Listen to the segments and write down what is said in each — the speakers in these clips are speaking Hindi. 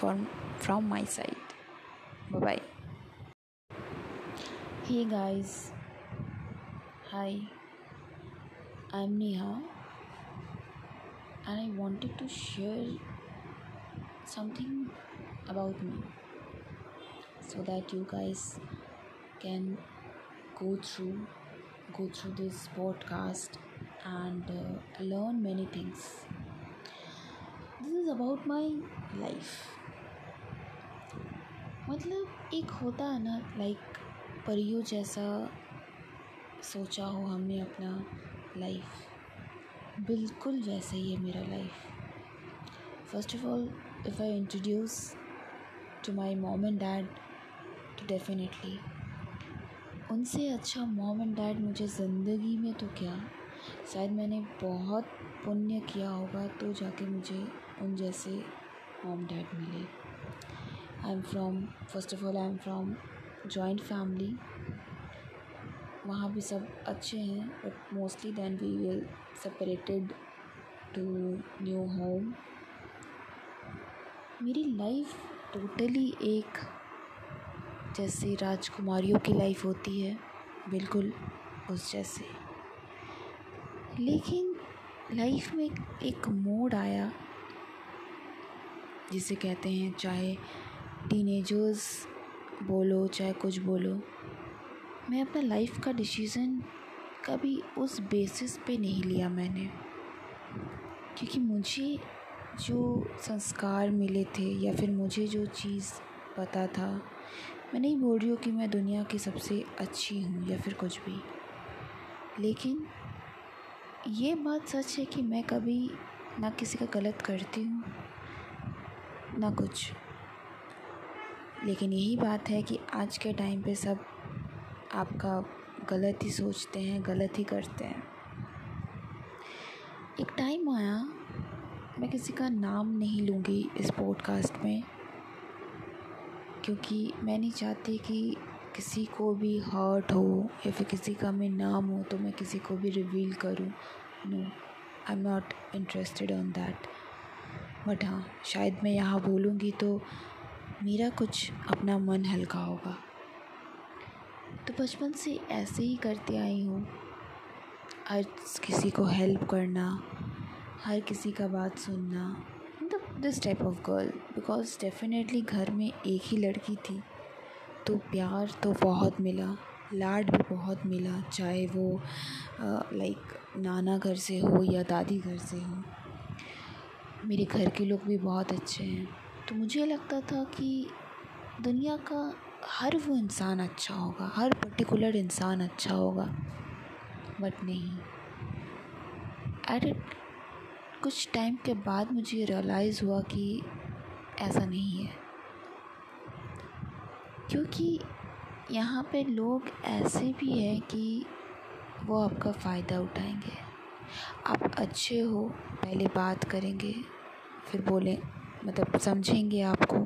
from from my side. Bye bye hey guys. Hi. I'm neha. And i wanted to share something about me. So that you guys can go through go through this podcast and uh, learn many things. This is about my life मतलब एक होता है ना लाइक परियों जैसा सोचा हो हमने अपना लाइफ बिल्कुल वैसे ही है मेरा life first of all if I introduce to my mom and dad तो डेफिनेटली उनसे अच्छा मॉम एंड डैड मुझे ज़िंदगी में तो क्या? शायद मैंने बहुत पुण्य किया होगा तो जाके मुझे उन जैसे मॉम डैड मिले। I am from first of all I am from joint family वहाँ भी सब अच्छे हैं but mostly then we will separated to new home मेरी लाइफ टोटली एक जैसे राजकुमारियों की लाइफ होती है, बिल्कुल उस जैसे। लेकिन लाइफ में एक मोड आया, जिसे कहते हैं चाहे टीनेजर्स बोलो, चाहे कुछ बोलो, मैं अपना लाइफ का डिसीज़न कभी उस बेसिस पे नहीं लिया मैंने। क्योंकि मुझे जो संस्कार मिले थे या फिर मुझे जो चीज़ पता था, मैं नहीं बोल रही हूँ कि मैं दुनिया की सबसे अच्छी हूँ या फिर कुछ भी। लेकिन ये बात सच है कि मैं कभी ना किसी का गलत करती हूँ, ना कुछ। लेकिन यही बात है कि आज के टाइम पे सब आपका गलत ही सोचते हैं, गलत ही करते हैं। एक टाइम आया, मैं किसी का नाम नहीं लूँगी इस पॉडकास्ट में, क्योंकि मैं नहीं चाहती कि किसी को भी हर्ट हो या फिर किसी का मैं नाम हो तो मैं किसी को भी रिवील करूँ। No I am not interested on that but हाँ शायद मैं यहाँ बोलूँगी तो मेरा कुछ अपना मन हल्का होगा। तो बचपन से ऐसे ही करते आई हूँ। हर किसी को हेल्प करना, हर किसी का बात सुनना मतलब this type of girl because definitely घर में एक ही लड़की थी। तो प्यार तो बहुत मिला, लाड भी बहुत मिला, चाहे वो लाइक नाना घर से हो या दादी घर से हो। मेरे घर के लोग भी बहुत अच्छे हैं। तो मुझे लगता था कि दुनिया का हर वो इंसान अच्छा होगा, हर पर्टिकुलर इंसान अच्छा होगा बट नहीं। एट कुछ टाइम के बाद मुझे रियलाइज़ हुआ कि ऐसा नहीं है। क्योंकि यहाँ पे लोग ऐसे भी हैं कि वो आपका फ़ायदा उठाएँगे। आप अच्छे हो, पहले बात करेंगे, फिर बोलें मतलब समझेंगे आपको,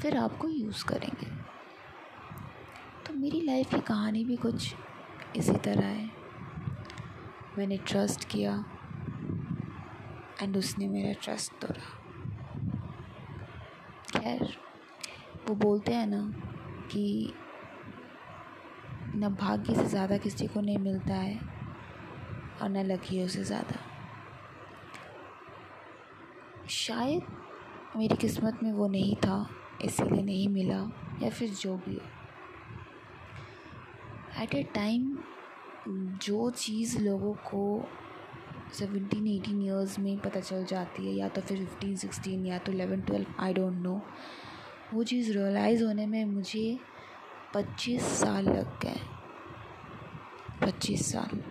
फिर आपको यूज़ करेंगे। तो मेरी लाइफ की कहानी भी कुछ इसी तरह है। मैंने ट्रस्ट किया एंड उसने मेरा ट्रस्ट तोड़ा। खैर, वो बोलते हैं ना कि न भाग्य से ज़्यादा किसी को नहीं मिलता है और न लकीरों से ज़्यादा। शायद मेरी किस्मत में वो नहीं था, इसीलिए नहीं मिला, या फिर जो भी हो। एट ए टाइम जो चीज़ लोगों को सेवेंटीन एटीन ईयर्स में पता चल जाती है, या तो फिर फिफ्टीन सिक्सटीन या तो eleven twelve I don't know वो चीज़ रियलाइज़ होने में मुझे पच्चीस साल लग गए। पच्चीस साल।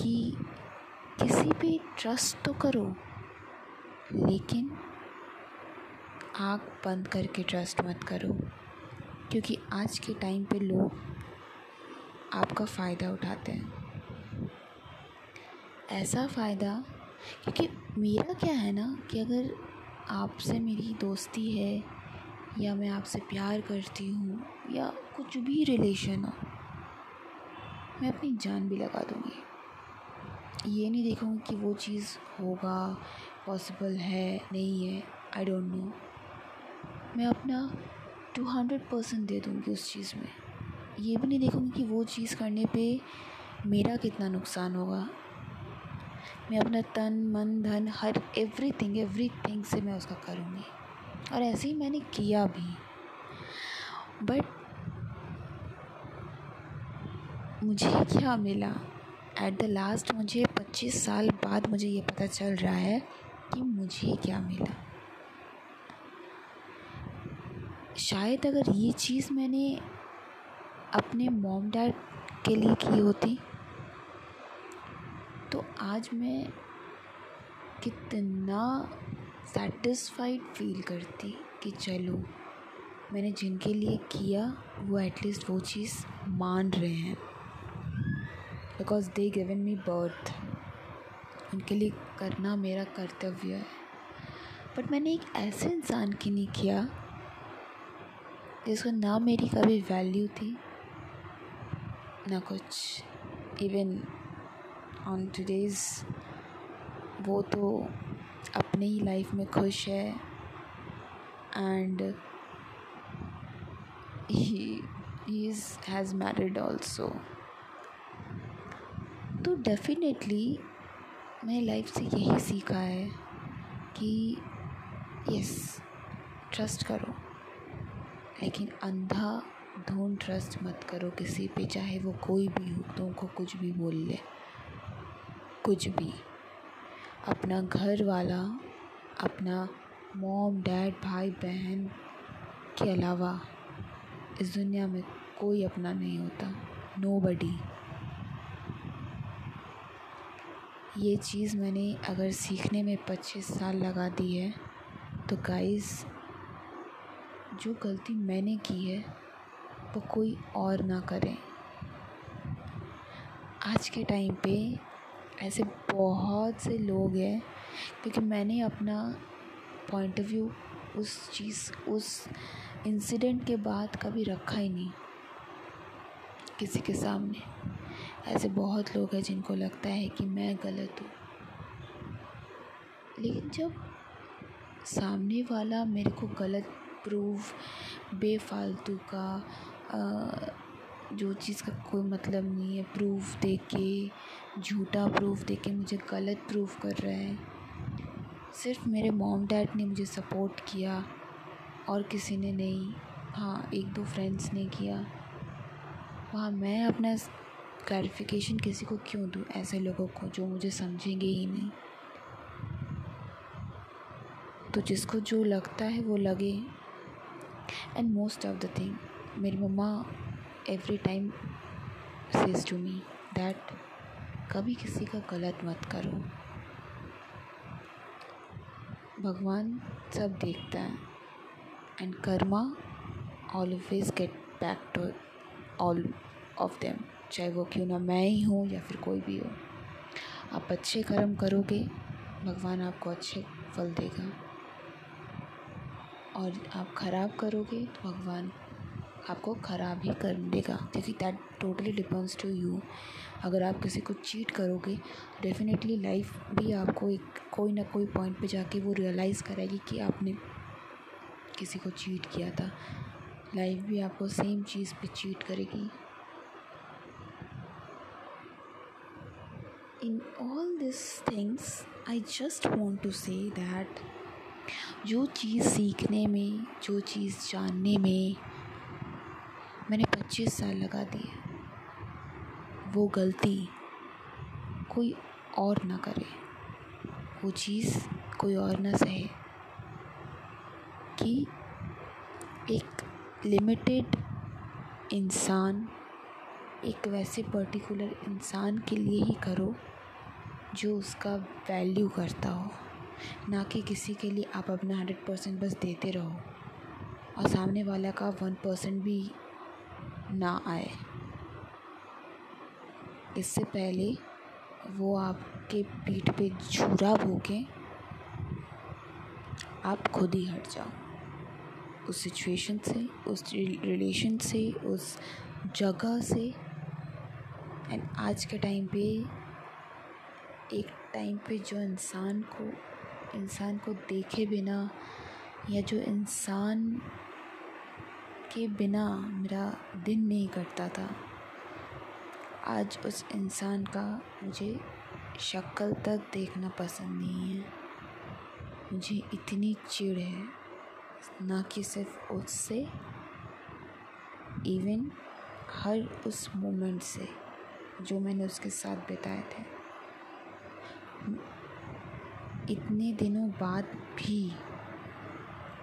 कि किसी पे ट्रस्ट तो करो। लेकिन आँख बंद करके ट्रस्ट मत करो, क्योंकि आज के टाइम पे लोग आपका फ़ायदा उठाते हैं। ऐसा फ़ायदा, क्योंकि मेरा क्या है ना, कि अगर आपसे मेरी दोस्ती है, या मैं आपसे प्यार करती हूँ, या कुछ भी रिलेशन हो, मैं अपनी जान भी लगा दूँगी। ये नहीं देखूँगी कि वो चीज़ होगा पॉसिबल है? नहीं है. आई डोंट नो मैं अपना टू हंड्रेड परसेंट दे दूँगी उस चीज़ में. ये भी नहीं देखूँगी कि वो चीज़ करने पे मेरा कितना नुकसान होगा. मैं अपना तन, मन, धन, हर एवरी थिंग एवरी थिंग से मैं उसका करूँगी. और ऐसे ही मैंने किया भी. बट मुझे क्या मिला? एट द लास्ट मुझे पच्चीस साल बाद मुझे ये पता चल रहा है कि मुझे क्या मिला? शायद अगर ये चीज़ मैंने अपने मॉम डैड के लिए की होती तो आज मैं कितना सेटिस्फाइड फील करती कि चलो, मैंने जिनके लिए किया, वो एटलीस्ट वो चीज़ मान रहे हैं। Because they given me birth उनके लिए करना मेरा कर्तव्य है। बट मैंने एक ऐसे इंसान की नहीं किया, जिसको ना मेरी कभी वैल्यू थी, ना कुछ। इवन ऑन टुडेज़ वो तो अपने ही लाइफ में खुश है। And he has married also तो डेफिनेटली मैंने लाइफ से यही सीखा है कि यस ट्रस्ट करो, लेकिन अंधा धून ट्रस्ट मत करो किसी पे, चाहे वो कोई भी हो तुमको कुछ भी बोल ले, कुछ भी। अपना घर वाला, अपना मॉम डैड भाई, बहन के अलावा इस दुनिया में कोई अपना नहीं होता नो बडी ये चीज़ मैंने अगर सीखने में पच्चीस साल लगा दी है तो गाइस जो गलती मैंने की है, वो कोई और ना करे। आज के टाइम पे ऐसे बहुत से लोग हैं, क्योंकि मैंने अपना पॉइंट ऑफ़ व्यू उस चीज़, उस इंसिडेंट के बाद कभी रखा ही नहीं किसी के सामने। ऐसे बहुत लोग हैं जिनको लगता है कि मैं गलत हूँ। लेकिन जब सामने वाला मेरे को गलत प्रूफ, बेफालतू का जो चीज़ का कोई मतलब नहीं है, प्रूफ दे के, झूठा प्रूफ दे के मुझे गलत प्रूफ कर रहा है, सिर्फ़ मेरे मॉम डैड ने मुझे सपोर्ट किया और किसी ने नहीं हाँ एक दो फ्रेंड्स ने किया, वहाँ मैं अपना क्लैरिफिकेशन किसी को क्यों दूँ ऐसे लोगों को जो मुझे समझेंगे ही नहीं? तो जिसको जो लगता है वो लगे। And most of the thing मेरी मम्मा every time says to me that कभी किसी का गलत मत करो। भगवान सब देखता है। And karma always get back to all of them चाहे वो क्यों ना मैं ही हूँ या फिर कोई भी हो। आप अच्छे कर्म करोगे, भगवान आपको अच्छे फल देगा। और आप ख़राब करोगे तो भगवान आपको ख़राब ही कर देगा। क्योंकि that totally depends to you अगर आप किसी को चीट करोगे डेफिनेटली लाइफ भी आपको एक कोई ना कोई पॉइंट पे जाके वो रियलाइज़ करेगी कि आपने किसी को चीट किया था। लाइफ भी आपको सेम चीज़ पे चीट करेगी। In all these things, I just want to say that जो चीज़ सीखने में, जो चीज़ जानने में मैंने पच्चीस साल लगा दिए, वो गलती कोई और ना करे। वो चीज़ कोई और ना सहे कि एक लिमिटेड इंसान एक वैसे पर्टिकुलर इंसान के लिए ही करो, जो उसका वैल्यू करता हो। ना कि किसी के लिए आप अपना हंड्रेड परसेंट बस देते रहो और सामने वाला का वन परसेंट भी ना आए। इससे पहले वो आपके पीठ पे छुरा भोगे आप खुद ही हट जाओ। उस सिचुएशन से, उस रिलेशन से, उस जगह से एंड आज के टाइम पे एक टाइम पे जो इंसान को इंसान को देखे बिना या जो इंसान के बिना मेरा दिन नहीं कटता था, आज उस इंसान का मुझे शक्ल तक देखना पसंद नहीं है। मुझे इतनी चिड़ है, ना कि सिर्फ़ उससे इवन हर उस मोमेंट से। जो मैंने उसके साथ बिताए थे। इतने दिनों बाद भी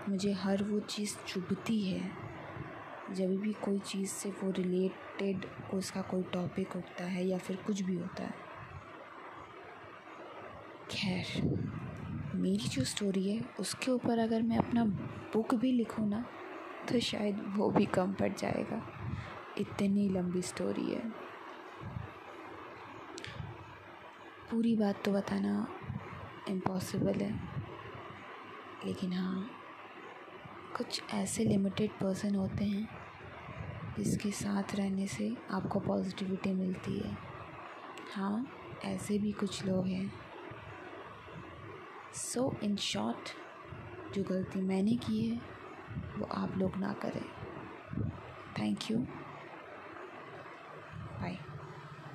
मुझे हर वो चीज़ चुभती है। जब भी कोई चीज़ से वो रिलेटेड उसका कोई टॉपिक उठता है या फिर कुछ भी होता है। खैर, मेरी जो स्टोरी है, उसके ऊपर अगर मैं अपना बुक भी लिखूँ ना तो शायद वो भी कम पड़ जाएगा। इतनी लंबी स्टोरी है। पूरी बात तो बताना इम्पॉसिबल है। लेकिन हाँ कुछ ऐसे लिमिटेड पर्सन होते हैं जिसके साथ रहने से आपको पॉजिटिविटी मिलती है। हाँ ऐसे भी कुछ लोग हैं। सो इन शॉर्ट जो गलती मैंने की है, वो आप लोग ना करें। Thank you